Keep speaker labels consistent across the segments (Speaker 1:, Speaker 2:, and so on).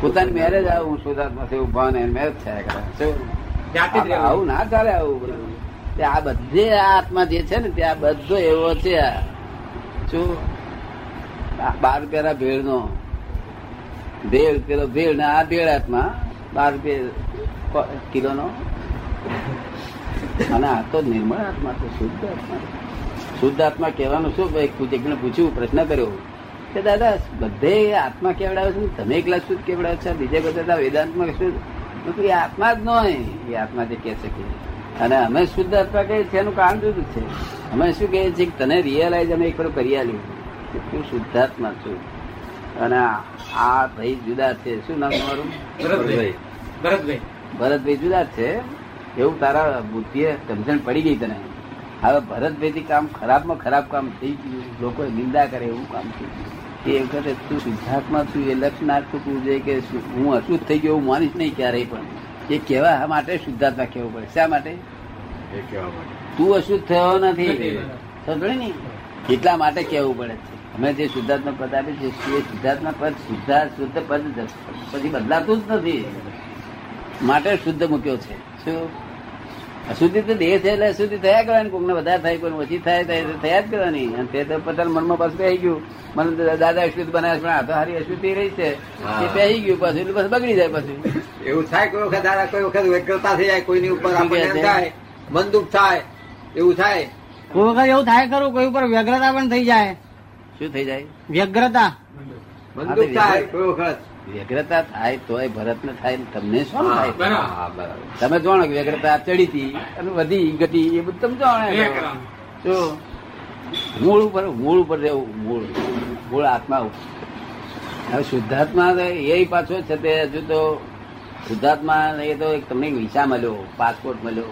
Speaker 1: પોતાની મેરેજ આવું હું સુધાર્થમાં એવું ભાન એને મેરેજ થયા કરે. આવું ના ચાલે આવું બધું. આ બધે આ આત્મા જે છે ને ત્યાં બધો એવો છે. શું? આ બાર પેરા ભેળ નો ભેળ પેલો ભેળ ને આ ભેળ આત્મા. બાર કિલો નો અને આ તો નિર્મળ આત્મા તો શુદ્ધ આત્મા શુદ્ધ આત્મા કહેવાનું શું? ભાઈ પૂછ્યું પ્રશ્ન કર્યો. કે દાદા બધે આત્મા કેવડાવે છે ને? તમે એકલા શું કેવડાવે છે? બીજે બધા વેદાંતમાં શું એ આત્મા જ નહીં એ આત્મા જે કહે છે અને અમે શુદ્ધ આત્મા કહીએ છીએ એનું કારણ જુદું છે? અમે શું કહીએ છીએ કે તને રિયલાઇઝ અમે એકવાર કરી આલ્યું કે તું શુદ્ધાત્મા છું. અને આ- ભાઈ જુદા છે. શું નામ તમારું?
Speaker 2: ભરતભાઈ. ભરતભાઈ.
Speaker 1: ભરતભાઈ જુદા છે? એવું તારા બુદ્ધિએ સમજણ પડી ગઈ તને? હવે ભરતભાઈ કામ ખરાબમાં ખરાબ કામ થઈ ગયું. લોકો નિંદા કરે એવું કામ થઈ ગયું. એ વખતે તું શુદ્ધાત્મા છું એ લક્ષ ના ચૂકવું જોઈએ કે હું અશુદ્ધ થઈ ગયો હું માનીશ નહીં ક્યારેય પણ. એ કહેવા માટે શુદ્ધાત્મા કહેવું પડે. શા માટે?
Speaker 3: માટે.
Speaker 1: તું અશુદ્ધ થયો નથી.
Speaker 2: નથી.
Speaker 1: સમજે ને એટલા માટે કહેવું પડે છે. અમે જે શુદ્ધાત્મા પદ આપે છે એ શુદ્ધાત્મા પદ શુદ્ધા શુદ્ધ પદ પછી બદલાતું જ નથી. માટે શુદ્ધ મૂક્યો છે. શું? અશુદ્ધિ તો દેહ છે એટલે અશુદ્ધિ થયા કરવાની. કોઈને વધારે થાય કોઈ ઓછી થાય થાય જ કરવાની. અને તે તો પોતાના મનમાં પાછું પહેરી ગયું. મને દાદા અશુદ્ધ બનાવે પણ આ તો હારી અશુદ્ધિ રહી છે. એ પહેરી ગયું પાછું એટલે પછી બગડી જાય પાછું.
Speaker 3: એવું થાય કોઈ વખત દાદા કોઈ વખત વ્યગ્રતા થઈ જાય કોઈની ઉપર? થાય મન દુઃખ થાય એવું થાય.
Speaker 4: કોઈ વખત એવું થાય ખરું કોઈ ઉપર વ્યગ્રતા પણ થઈ જાય.
Speaker 1: શું થઈ જાય?
Speaker 4: વ્યગ્રતા.
Speaker 3: મન દુઃખ થાય કોઈ વખત.
Speaker 1: વ્યગ્રતા થાય તોય ભરત ને થાય તમને શું થાય?
Speaker 3: હા, બરાબર.
Speaker 1: તમે જાણો કે વ્યગ્રતા ચડી હતી અને વધી ઘટી એ બધું તમે જાણો તો મૂળ ઉપર મૂળ ઉપર રહેવું મૂળ મૂળ આત્મા હવે શુદ્ધાત્મા એ પાછો છે તે હજુ તો શુદ્ધાત્મા એ તો એક તમને વિસા મળ્યો પાસપોર્ટ મળ્યો.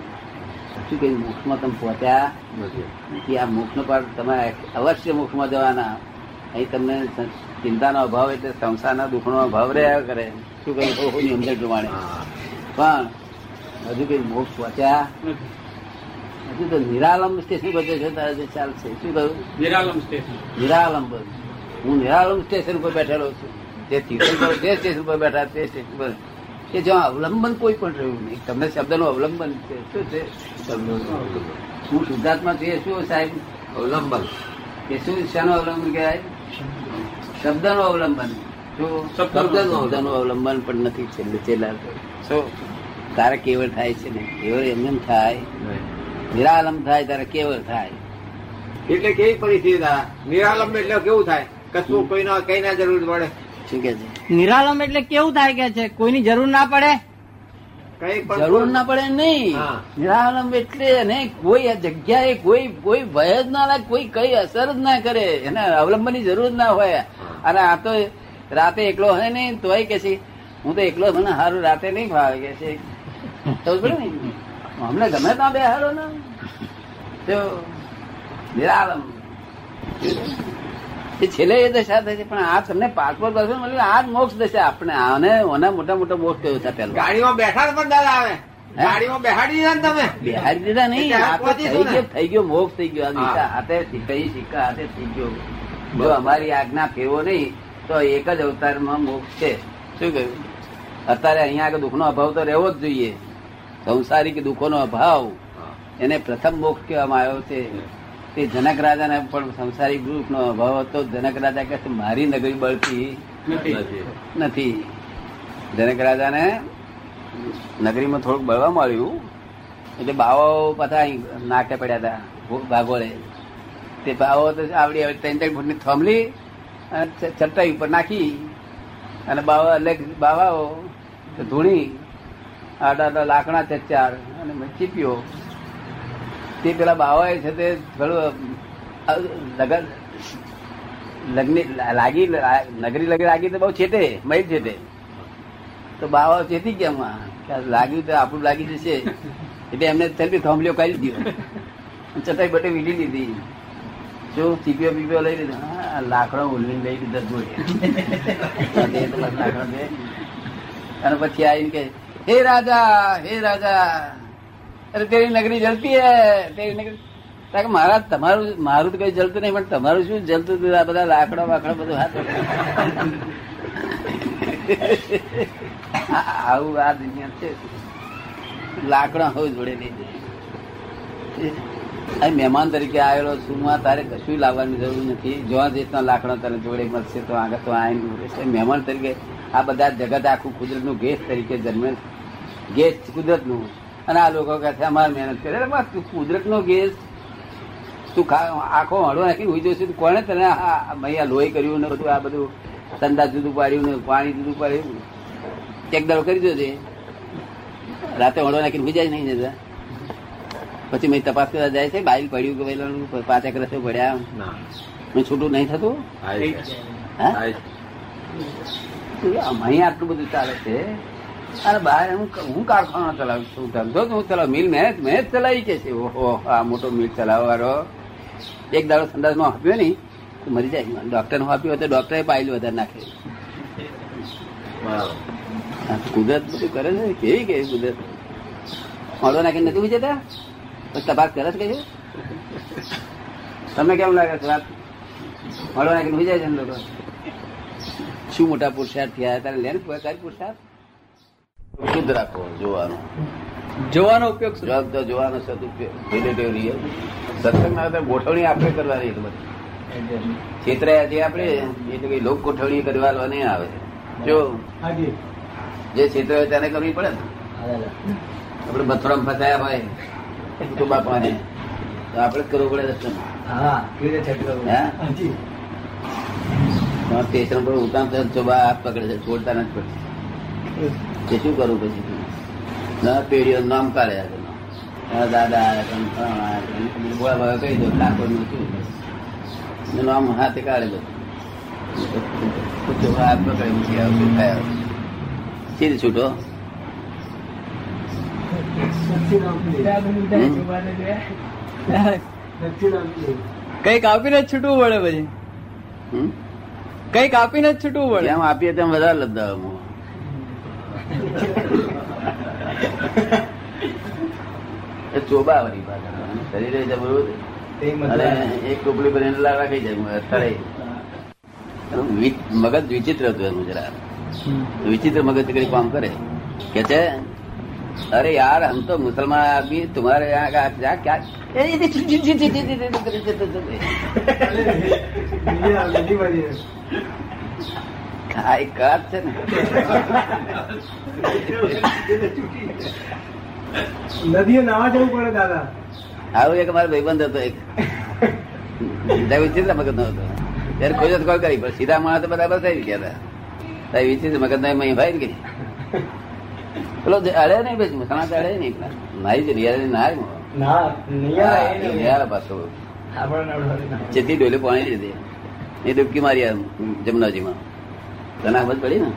Speaker 1: શું કઈ મોક્ષમાં તમે પહોંચ્યા
Speaker 3: નથી.
Speaker 1: કે આ મોક્ષનો પાઠ તમે અવશ્ય મુખમાં જવાના. અહીં તમને ચિંતાનો અભાવ એટલે સંસારના દુઃખનો અભાવ રહ્યા કરે. શું કહ્યું અંદર પ્રમાણે. પણ હજુ કઈ મોક્ષ પહોંચ્યા હજુ તો નિરાલંબ સ્ટેશન પર છે. ત્યારે ચાલશે શું કહ્યું?
Speaker 2: નિરાલમ સ્ટેશન
Speaker 1: નિરાલંબ. હું નિરાલંબ સ્ટેશન પર બેઠેલો છું. જે તીર્થંકરો જે સ્ટેશન પર બેઠા તે સ્ટેશન પર. કે જ્યાં અવલંબન કોઈ પણ રહ્યું નહીં. તમને શબ્દનું અવલંબન છે. શું છે? હું શુદ્ધાત્મા છું. શું સાહેબ?
Speaker 3: અવલંબન.
Speaker 1: કે શું શાનું અવલંબન કહેવાય? શબ્દનું અવલંબન.
Speaker 2: શબ્દનું
Speaker 1: શબ્દનું અવલંબન. પણ નથી છેલ્લે છેલ્લા શું તારે કેવળ થાય છે ને? કેવળ એમ એમ થાય. નિરાલંબ થાય ત્યારે કેવળ થાય.
Speaker 3: એટલે કેવી પરિસ્થિતિ દાદા? નિરાલંબ એટલે કેવું થાય? કશું કોઈના કઈ ના જરૂર પડે.
Speaker 1: શું કે છે?
Speaker 4: નિરાલંબ એટલે કેવું થાય કે છે? કોઈની જરૂર ના પડે?
Speaker 3: કઈ
Speaker 1: જરૂર ના પડે નહીં. નિરાલંબ એટલે એને કોઈ જગ્યાએ કોઈ કોઈ ભય જ ના લાગે કોઈ કઈ અસર જ ના કરે. એને અવલંબનની જરૂર જ ના હોય. અને આ તો રાતે એકલો હોય ને તોય કે છે હું તો એકલો મને સારું રાતે નહીં ફાવે કે છે. તો અમને ગમે ત્યાં બે હારો ને. તો નિરાલંબ. એ છેલ્લે એ દશા છે પણ આ તમને પાસપોર્ટ દર્શન મળ્યું આ જ મોક્ષ દશા આપણે આને ઓના મોટા મોટા મોક્ષ કયો છે પેલો
Speaker 3: ગાડીમાં બેઠા પણ દાદા આવે. ગાડીમાં બેહાડી દીધા તમે?
Speaker 1: બેહાડી દીધા નહીં થઈ ગયો થઈ ગયો મોક્ષ થઈ ગયો આ હાથે કઈ સિક્કા હાથે થઈ ગયો જો અમારી આજ્ઞા ફેરવો નહીં તો એક જ અવતારમાં મોક્ષ છે. શું કહ્યું? અત્યારે અહીંયા આગળ દુઃખનો અભાવ તો રહેવો જ જોઈએ. સંસારિક દુઃખોનો અભાવ. એને પ્રથમ મોક્ષ કહેવામાં આવ્યો છે. તે જનક રાજાને પણ સંસારિક ગ્રુપનો અભાવ હતો. જનક રાજા કહે છે મારી નગરી બળતી
Speaker 2: નથી.
Speaker 1: જનક રાજાને નગરીમાં થોડુંક બળવા મળ્યું. એટલે બાવાઓ પાછા નાકે પડ્યા હતા ભાગોળે. તે બાવો તો આવડી આવડી ત્રણ ત્રણ ફૂટની થોમલી અને ચટાઈ ઉપર નાખી અને બાવા અલગ બાવાઓ ધૂણી આડા આડા લાકડા ચચાર અને મેં ચીપ્યો. તે પેલા બાવાએ છે તે થોડું લગન લાગી, નગરી લગી લાગી તો બહુ છેટે મય છેટે. તો બાવા ચેતી ગયા એમાં, કે લાગ્યું તો આપણું લાગી જશે. એટલે એમને તરફી થાંભલીઓ કાઢી દીધો. ચટાઈ બટે વીડી લીધી. જો ચીપીઓ પીપીઓ લઈ લીધો. લાકડો ઉલવીને લઈ લીધા જોડે. લાકડો અને પછી આવીને કે હે રાજા હે રાજા. અરે તેરી નગરી જલતી હે, તેરી નગરી. કારણ કે મારા, તમારું, મારું તો કઈ જલતું નહીં, પણ તમારું શું જલતું હતું? આ બધા લાકડા વાકડા બધું હાથ. આવું આ દુનિયા છે. લાકડા હોય જોડે નહીં આ મહેમાન તરીકે આવેલો છું માં તારે કશું લાવવાની જરૂર નથી. જોવા દેશના લાકડા તને જોડે મળશે, તો આગળ તો આવીને મહેમાન તરીકે આ બધા જગત આખું કુદરતનું ગેસ તરીકે જન્મે ગેસ કુદરતનું. અને આ લોકો કહે છે અમારે મહેનત કરે. તું કુદરતનો ગેસ. તું આખો હળો નાખીને ઉઈ જશે કોને તને અહીંયા લોહી કર્યું ને બધું આ બધું સંદા જુદું પાડ્યું ને પાણી જુદું પાડ્યું એક દાડો કરી દો છે રાતે હળો નાખીને ઉઈ જાય નહીં જતા પછી મેં તપાસ કરવા જાય છે બાઈલ પડ્યું કે ભાઈ પાંચ એક રસો પડ્યા મેં છૂટું નહીં થતું. હા? અહીંયા આટલું બધું ચાલે છે? અને બહાર હું હું કારખાનો ચલાવું છું. ધંધો જ હું ચલાવું. મિલ મેં મેં જ ચલાવી કે છે? ઓહો આ મોટો મિલ ચલાવવા વાળો એક દાડો સંદાસમાં આપ્યો નહીં તો મરી જાય. ડોક્ટરનું આપ્યું તો ડોક્ટરે પાયલું વધારે નાખે. કુદરત બધું કરે છે. કેવી કેવી કુદરત? મોડો નાખીને નથી પછી તપાસ કરે છે કઈ? તમને કેમ લાગે છે વાત? મોડો નાખીને વિચાર છે ને લોકો? શું મોટા પુરુષાર્થ થયા? તારે લેન કઈ પુરુષાર્થ? શુદ્ધ રાખો જોવાનું.
Speaker 4: જોવાનો ઉપયોગ
Speaker 1: તો જોવાનો સદુપયોગ રિલેટિવ રિયલ સત્સંગમાં ગોઠવણી આપણે કરવાની એટલે બધી છેતરાયા જે આપણે એટલે કઈ લોક ગોઠવણી કરવા નહીં આવે. જો જે હોય તેને કરવી પડે ને. આપણે મથુરામાં ફસાયા હોય તો બાપાને તો આપણે જ કરવું પડે તો સ્ટેશન પર ઉતાર તો ચોબા હાથ પકડે છે છોડતા નથી પડતી. તે શું કરું પછી? ના પેઢીઓ નામ કાઢ્યા આ દાદા ભાવે કહી દો ઠાકોરનું શું એનું હાથે કાઢે બધું હાથ પકડે પછી આવશે થાય? સીધી છૂટો?
Speaker 4: કંઈક આપીને જ છૂટવું પડે પછી.
Speaker 1: હમ?
Speaker 4: કંઈક આપીને જ છૂટવું પડે.
Speaker 1: એમ આપીએ તેમ વધારે લદ્દાવા ચોબાવરી શરીરે અને એક ટોપલી પર લાલ રાખી જાય અત્યારે મગજ વિચિત્ર હતું એનું જરા વિચિત્ર મગજ કરી કામ કરે કે છે અરે યાર હમ તો મુસલમાન આદમી તમારે ક્યાં આ એક કાચ છે ને.
Speaker 5: નદીએ નાવા જવું પડે દાદા.
Speaker 1: આવું એક મારો ભાઈબંધ હતો એક. વિચિત્ર મગજ નો હતો. ત્યારે કોઈ કોલ કરી પણ સીધા માણસ તો બરાબર થઈ ગયા હતા. તારી વિચિત્ર મગજ ના એમાં ભાઈ ગઈ પેલો અડે નહીં ભાઈ મસાણા અડે નહીં નાઈ જ રિયાલ ના પાછો ચેતી ડોલે પાણી લીધી. એ ડૂબકી મારી જમનાજીમાં. તને ખબર પડી ને?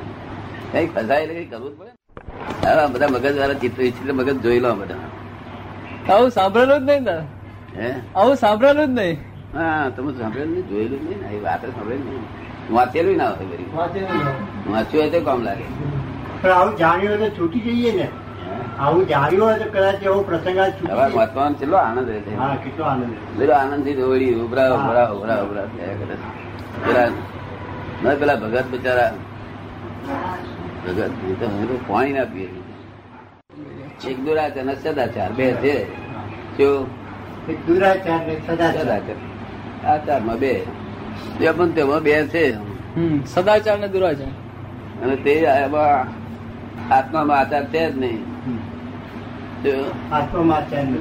Speaker 1: કઈ ફસાય એટલે કઈ કરવું જ પડે હા બધા મગજ વાળા ચિત્ર વિચિત્ર મગજ જોઈ લો બધા.
Speaker 4: આવું સાંભળેલું જ નહીં ને આવું સાંભળેલું જ નહીં?
Speaker 1: હા તમે સાંભળેલું નહીં જોયેલું જ નહીં ને? એ વાત સાંભળેલું નહીં. વાંચેલું ના હોય વાંચ્યું હોય તો કામ લાગે.
Speaker 5: પણ આવું જાણ્યું હોય તો છૂટી જઈએ ને. આવું જાણ્યું હોય તો કદાચ એવો પ્રસંગ આજ
Speaker 1: હવે વાંચવાનું કેટલો આનંદ રહે છે.
Speaker 5: કેટલો આનંદ
Speaker 1: પેલો આનંદથી દોડી ઉભરા ઉભરા ઉભરા ઉભરા થયા કરે ના પેલા ભગત બિચારા. ભગત એ તો પાણી ના પીએ એક દુરાચાર ને સદાચાર. બે છે. જો
Speaker 5: એક દુરાચાર ને સદાચાર.
Speaker 1: સદાચાર. આ ચારમાં બે. પણ તેમાં બે છે.
Speaker 4: સદાચાર ને દુરાચાર.
Speaker 1: અને તે એમાં આત્મામાં આચાર છે જ નહીં. જો
Speaker 5: આત્મમાચાર ને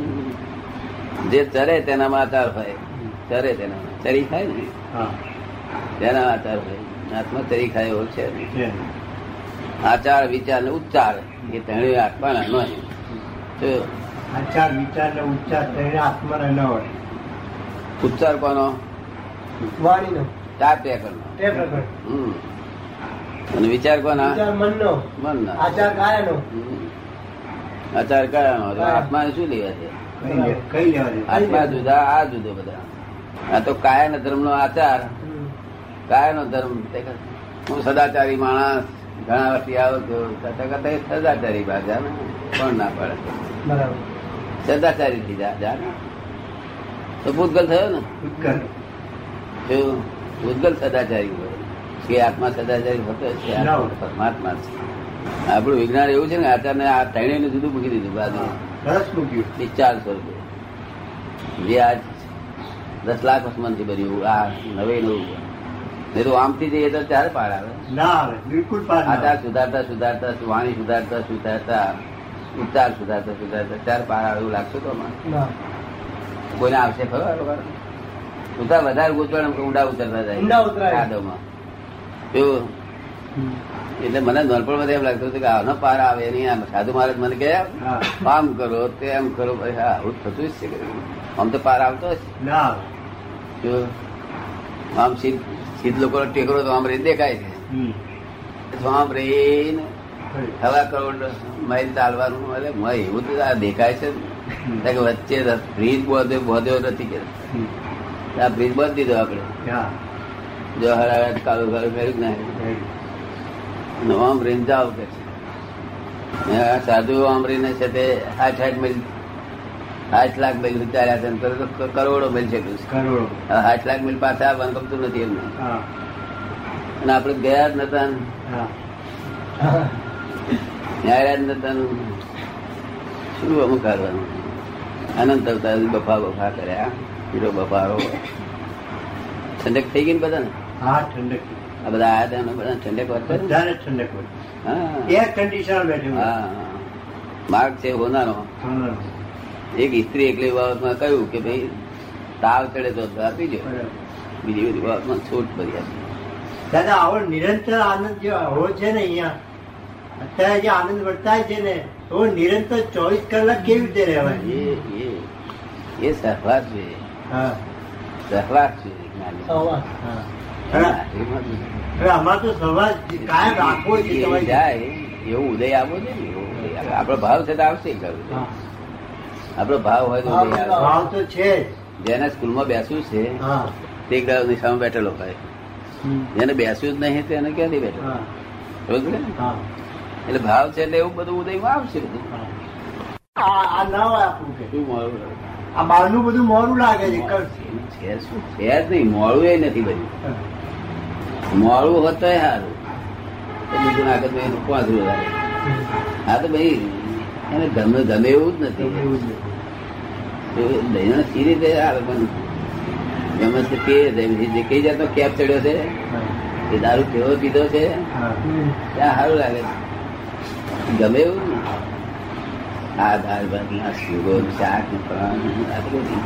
Speaker 1: જે ચરે તેનામાં આચાર હોય. ચરે તેનામાં. ચરી થાય ને?
Speaker 5: હા.
Speaker 1: તેના આચાર હોય. આત્મા તરી ખાય એવો છે આચાર વિચાર ને ઉચ્ચાર એ ત્રણેય આત્માના નહીં જો
Speaker 5: આચાર વિચાર ને ઉચ્ચાર તેને આત્માને ન હોય.
Speaker 1: ઉચ્ચાર કોનો?
Speaker 5: વાણીનો.
Speaker 1: ચાર
Speaker 5: પ્રકાર.
Speaker 1: હમ. અને વિચાર કોના?
Speaker 5: મનનો. મનનો.
Speaker 1: મન ના
Speaker 5: આચાર કાયાનો.
Speaker 1: આચાર કયાનો આત્માને શું લેવા છે?
Speaker 5: કઈ લેવા
Speaker 1: આત્મા જુદા આ જુદો બધા. આ તો કાયા ધર્મ નો આચાર. કાયાનો ધર્મ. હું સદાચારી માણસ ઘણા વર્ષથી આવો છો. કરતા સદાચારી ભાષા ને કોણ ના પડે.
Speaker 5: બરાબર.
Speaker 1: સદાચારી થી જા જા ને તો ભૂતગલ થયો ને? જો ભૂતગલ સદાચારી હોય. કે આત્મા સદાચારી હોતો છે પરમાત્મા છે. આપણું વિજ્ઞાન એવું છે ને આચાર્ય આ ત્રણેયનું જુદું મૂકી દીધું બાજુ ચારસો સ્વરૂપે જે આજ દસ લાખ મનથી બન્યું આ નવે નવું નહીં તો આમથી જઈએ તો ચાર પાર આવે.
Speaker 5: ના આવે બિલકુલ પાર
Speaker 1: આચાર સુધારતા સુધારતા વાણી સુધારતા સુધારતા ઉચ્ચાર સુધારતા સુધારતા ચાર પાર આવે એવું લાગશે તો કોઈને આવશે ખરો ઉતાર વધારે ગૂંચવણ ઊંડા ઉતરતા જાય.
Speaker 4: ઊંડા ઉતરાય.
Speaker 1: કાદવમાં. એવું. એટલે મને નાનપણમાં એમ લાગતું હતું કે આનો પાર આવે નહીં આમ સાધુ મહારાજ મને કહે આમ કરો તેમ કરો ભાઈ હા આવું થતું જ છે આમ તો પાર આવતો જો. આમ સીધ સીધ લોકો ટેકરો તો આમ રહી દેખાય છે. તો આમ રહીને
Speaker 5: સવા
Speaker 1: હવા કરોડ માઇલ ચાલવાનું એટલે મને એવું તો આ દેખાય છે ને. કે વચ્ચે બ્રિજ બોધ્યો બોધ્યો નથી કે આ બ્રિજ બંધ દીધો આપણે. જો હરાટ કાળું કાળું કર્યું ને. આમ રહીને જાઓ કે સાધુ આમ રહીને છે તે આઠ આઠ મિલ આઠ લાખ મિલ વિચાર્યા છે કરોડો મિલ છે
Speaker 5: કરોડો.
Speaker 1: આઠ લાખ મિલ પાછા આવવાનું ગમતું નથી એમને.
Speaker 5: હા.
Speaker 1: અને આપણે ગયા જ નતા ને. જ નતા ને. શું અમુક કરવાનું? અનંત અવતાર બફા બફા કર્યા પીરો બફારો ઠંડક થઈ ગઈ ને બધા ને
Speaker 5: હા ઠંડક.
Speaker 1: આ બધા આયા હતા બધા ઠંડક વાત ને?
Speaker 5: ઠંડક વાત
Speaker 1: હા.
Speaker 5: એક કન્ડિશન બેઠું
Speaker 1: હા. માર્ગ છે હોનારો.
Speaker 5: હા.
Speaker 1: એક સ્ત્રી એકલી બાબતમાં કહ્યું કે ભાઈ તાવ ચડે તો આપી દો. બીજી બધી બાબતમાં છૂટ પડી આપી
Speaker 5: દાદા આવો નિરંતર આનંદ જે આવો છે ને અહીંયા અત્યારે જે આનંદ વર્તાય છે ને તો નિરંતર ચોવીસ કલાક કેવી રીતે રહેવાય
Speaker 1: એ એ એ સહવાસ છે.
Speaker 5: હા.
Speaker 1: સહવાસ છે
Speaker 5: અમારે તો સવાર કાયમ રાખવો છે
Speaker 1: જાય એવું ઉદય આવવો છે ને આવે. ભાવ છે તો આવશે આપણો ભાવ હોય તો
Speaker 5: ભાવ તો છે
Speaker 1: જેને સ્કૂલમાં બેસવું છે તે દાડો નિશામાં બેઠેલો હોય. જેને બેસવું જ નહીં તેને ક્યાંથી બેઠો? સમજ એટલે ભાવ છે એટલે એવું બધું ઉદયમાં આવશે બધું.
Speaker 5: આ બહારનું બધું મોડું લાગે છે
Speaker 1: શું? છે જ નહીં મોડું એ નથી બધું. મોડું હોત તો સારું. બીજું તો એનું પાંચરું હા તો ભાઈ એને ગમે ગમે એવું જ નથી. દહીંને સી રીતે આવે પણ ગમે તે જે કઈ જાતનો કેપ ચડ્યો છે. એ દારૂ કેવો પીધો છે. ત્યાં સારું લાગે ગમે એવું આ દાળ ભાત ના સુગો શાક ને આ તો બધું.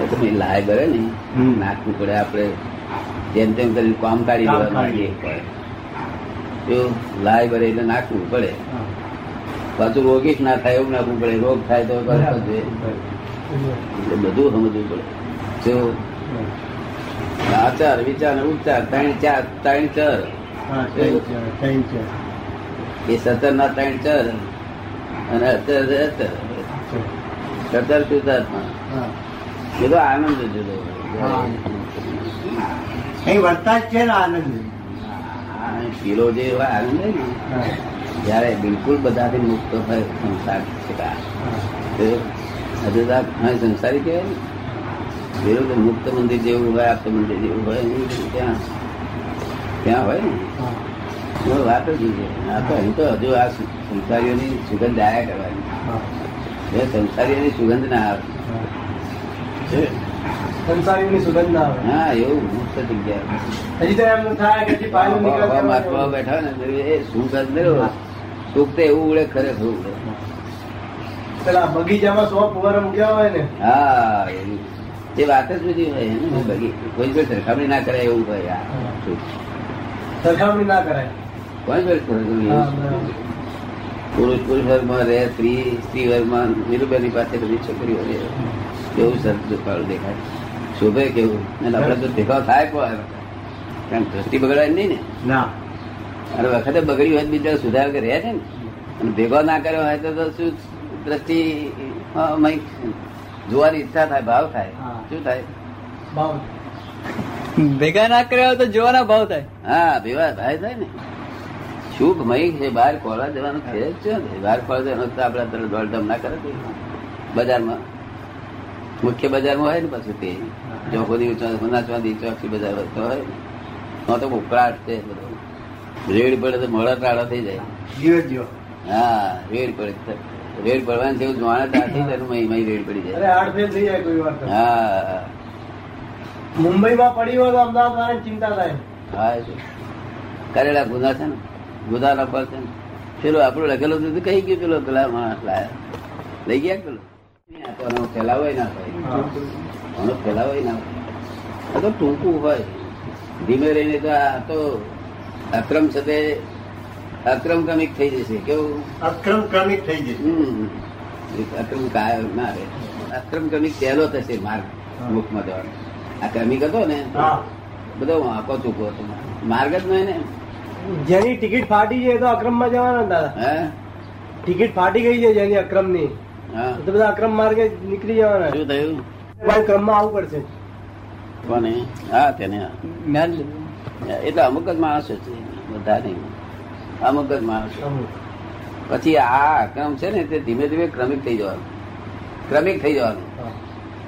Speaker 1: એ તો ભાઈ લાય ભરે ને નાખવું પડે આપણે. જેમ તેમ કરી કામ કાઢી દેવાનું લાય ભરે એટલે નાખવું પડે. પાછું રોગી ના થાય એવું નાખવું પડે રોગ થાય તો એટલે બધું સમજવું પડે. જો આચાર વિચાર અને ઉપચાર ત્રણ ચાર ત્રણ ચર. એ સતર ના ત્રણ ચર. અને અત્યારે અચર સતર શુદ્ધાત્મા. બધો આનંદ જુદો
Speaker 5: વર્તા જ છે આનંદ?
Speaker 1: પીલો જે આનંદ ને. જયારે બિલકુલ બધાથી મુક્ત હોય સંસાર છે. આ. હજુ તો હા, સંસારી કહેવાય ને? તો મુક્ત મંદિર જેવું હોય આપતો મંદિર જેવું હોય ત્યાં ત્યાં હોય ને? વાત જ નહીં આ તો અહીં તો હજુ આ સંસારીઓની સુગંધ આયા કરવાની. એ સંસારીઓની સુગંધ ના આવે.
Speaker 4: સંસારીઓની સુગંધ ના આવે.
Speaker 1: હા એવું મુક્ત જગ્યા.
Speaker 4: હજી તો એમ થાય કે પાણી નીકળે
Speaker 1: બેઠા હોય ને એ સુગંધ કરે સુખ તો એવું ઉડે ખરેખર
Speaker 4: પેલા બગીચામાં સો ફુવારા મૂક્યા હોય ને.
Speaker 1: હા એ વાત જ બધી હોય ને બગી કોઈ કોઈ સરખામણી ના કરાય એવું હોય.
Speaker 4: સરખામણી ના કરાય.
Speaker 1: કોઈ કોઈ. પુરુષ પુરુષ વર્ગમાં રહે સ્ત્રી સ્ત્રી વર્ગમાં નીરુબેની પાસે બધી છોકરીઓ રહે. કેવું સરસ દેખાય? શોભે કેવું? અને આપણે તો દેખાવ થાય પણ. કારણ દ્રષ્ટિ બગડાય નહીં ને?
Speaker 5: ના.
Speaker 1: અને વખતે બગડી હોય બીજા સુધાર કે રહે છે ને? અને ભેગો ના કર્યો હોય તો તો શું દ્રષ્ટિ જોવાની ઈચ્છા થાય ભાવ થાય.
Speaker 5: હા.
Speaker 1: શું થાય?
Speaker 4: ભાવ.
Speaker 6: ભેગા ના કર્યા હોય તો જોવાના ભાવ થાય.
Speaker 1: હા ભેગા થાય થાય ને. શુભ મય છે બહાર ખોલવા જવાનું છે જ છે. ને. બહાર ખોલવા જવાનું તો આપડે તરત દોડધામ ના કરે. બજારમાં. મુખ્ય બજારમાં હોય ને પછી તે. ચોકોની નાચવાની ચોકસી બજાર હોય તો હોય ને. તો તો ઉકળાટ છે બધો. રેડ પડે તો મોડા તાળા થઈ જાય. હા રેડ પડે. રેડ પડવાની જેવું જોવાના તાળ થઈ જાય મહી મહી રેડ પડી જાય.
Speaker 7: હાર્ટ ફેલ થઈ જાય કોઈ વાર
Speaker 1: હા
Speaker 7: મુંબઈમાં પડી હોય તો અમદાવાદ વાળાને ચિંતા થાય.
Speaker 1: હા કરેલા ગુના છે ને? ગુના નંબર છે ને? પેલો આપણું લખેલું હતું કઈ ગયું પેલો પેલા માણસ લાયા? લઈ ગયા પેલો? ફેલાવો ના હોય. આનો ફેલાવો ના હોય. આ તો ટૂંકું હોય. ધીમે રહીને તો આ તો અક્રમ છે તે અક્રમ ક્રમિક થઈ જશે કેવું?
Speaker 5: અક્રમ ક્રમિક થઈ જશે.
Speaker 1: હમ. એક અક્રમ કાયમ ના રે અક્રમ ક્રમિક પહેલો થશે માર્ગ મુખમાં જવાનો. આ ક્રમિક હતો ને? બધો આંકો ચૂકો હતો. માર્ગ જ નહીં ને?
Speaker 7: જેની ટિકિટ ફાટી છે તો તો અક્રમમાં જવાના ને દાદા
Speaker 1: હે?
Speaker 7: ટિકિટ ફાટી ગઈ છે જેની અક્રમની.
Speaker 1: હા.
Speaker 7: તો બધા અક્રમ માર્ગે નીકળી જવાના.
Speaker 1: શું થયું?
Speaker 7: ક્રમ ક્રમમાં આવવું પડશે.
Speaker 1: કોને? હા તેને.
Speaker 6: જ્ઞાન લીધું.
Speaker 1: એટલે અમુક જ માણસો છે બધા નહીં અમુક જ માણસો પછી આ ક્રમ છે ને તે ધીમે ધીમે ક્રમિક થઈ જવાનું. ક્રમિક થઈ જવાનું.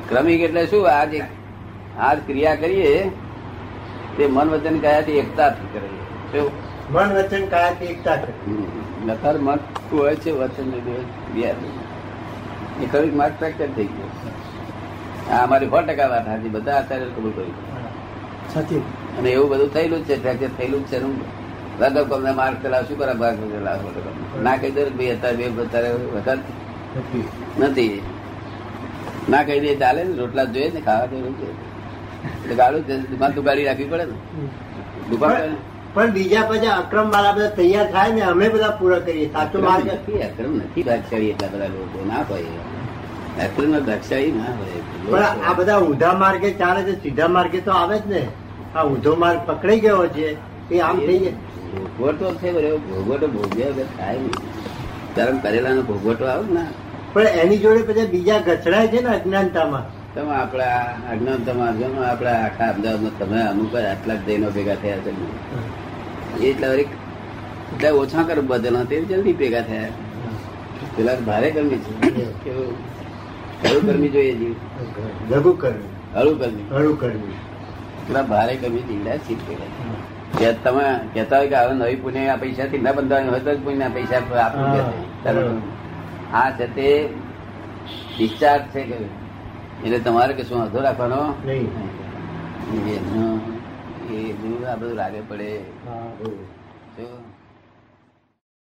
Speaker 1: ક્રમિક એટલે શું? આ જે આ ક્રિયા કરીએ તે મન વચન કયાથી એકતાથી કરીએ. શું?
Speaker 5: મન વચન કાયાથી એકતા
Speaker 1: નતર મત હોય છે વચન. એ ક્રમિક માર્ગ ફ્રેક્ચર થઈ ગયો. આ અમારી સો ટકા વાત હતી બધા અત્યારે કબૂલ કર્યું
Speaker 7: સાચી
Speaker 1: અને એવું બધું થયેલું જ છે ફ્રેક્ચર થયેલું જ છે એનું વગર કોમને માર્ગ પેલા શું કરે ભાગ પેલા ના કહી દે કે ભાઈ અત્યારે બે અત્યારે વધારે નથી. ના કહી દે ચાલે ને રોટલા જ જોઈએ ને ખાવા જોઈએ. એટલે ગાળું છે. દુકાન તો ગાડી રાખવી પડે ને. દુકાન
Speaker 5: પણ બીજા બધા અક્રમ વાળા બધા તૈયાર થાય ને અમે બધા પૂરા કરીએ. સાચો માર્ગ
Speaker 1: નથી અક્રમ નથી ભાગશાળી એટલા બધા લોકો ના હોય. અક્રમ ભાગશાળી ના હોય.
Speaker 5: પણ આ બધા ઊંધા માર્ગે ચાલે છે સીધા માર્ગે તો આવે જ ને. આ ઊંધો માર્ગ પકડાઈ ગયો છે એ આમ થઈ જાય.
Speaker 1: ભોગવટો થયો બરાબર ભોગવટો ભોગ્યો વગર થાય નહીં. ધર્મ કરેલા નો ભોગવટો આવે ને.
Speaker 5: પણ એની જોડે પછી બીજા ગચડાય છે ને અજ્ઞાનતામાં?
Speaker 1: તમે આપણા અજ્ઞાનતામાં જો આપણા આખા અમદાવાદમાં તમે અમુક આટલા જ દૈનો ભેગા થયા છે એટલા વળી એટલે ઓછા કર બદલ તે જલ્દી ભેગા થયા. પેલા ભારે કર્મી છે. કેવું હળું કર્મી જોઈએ જીવ
Speaker 5: લઘુ કરવી
Speaker 1: હળુ કર્મી
Speaker 5: હળુ કરવી
Speaker 1: પેલા ભારે કમી દીવડા ચીપ ભેગા કે તમે કહેતા હોય કે હવે નવી પુણ્ય આ પૈસાથી ન બંધાય હોય તો જ પુણ્ય પૈસા આપવું આ છે તે ડિસ્ચાર્જ છે કે એટલે તમારે કે શું અધો રાખવાનો એ બધું આ બધું લાગે પડે.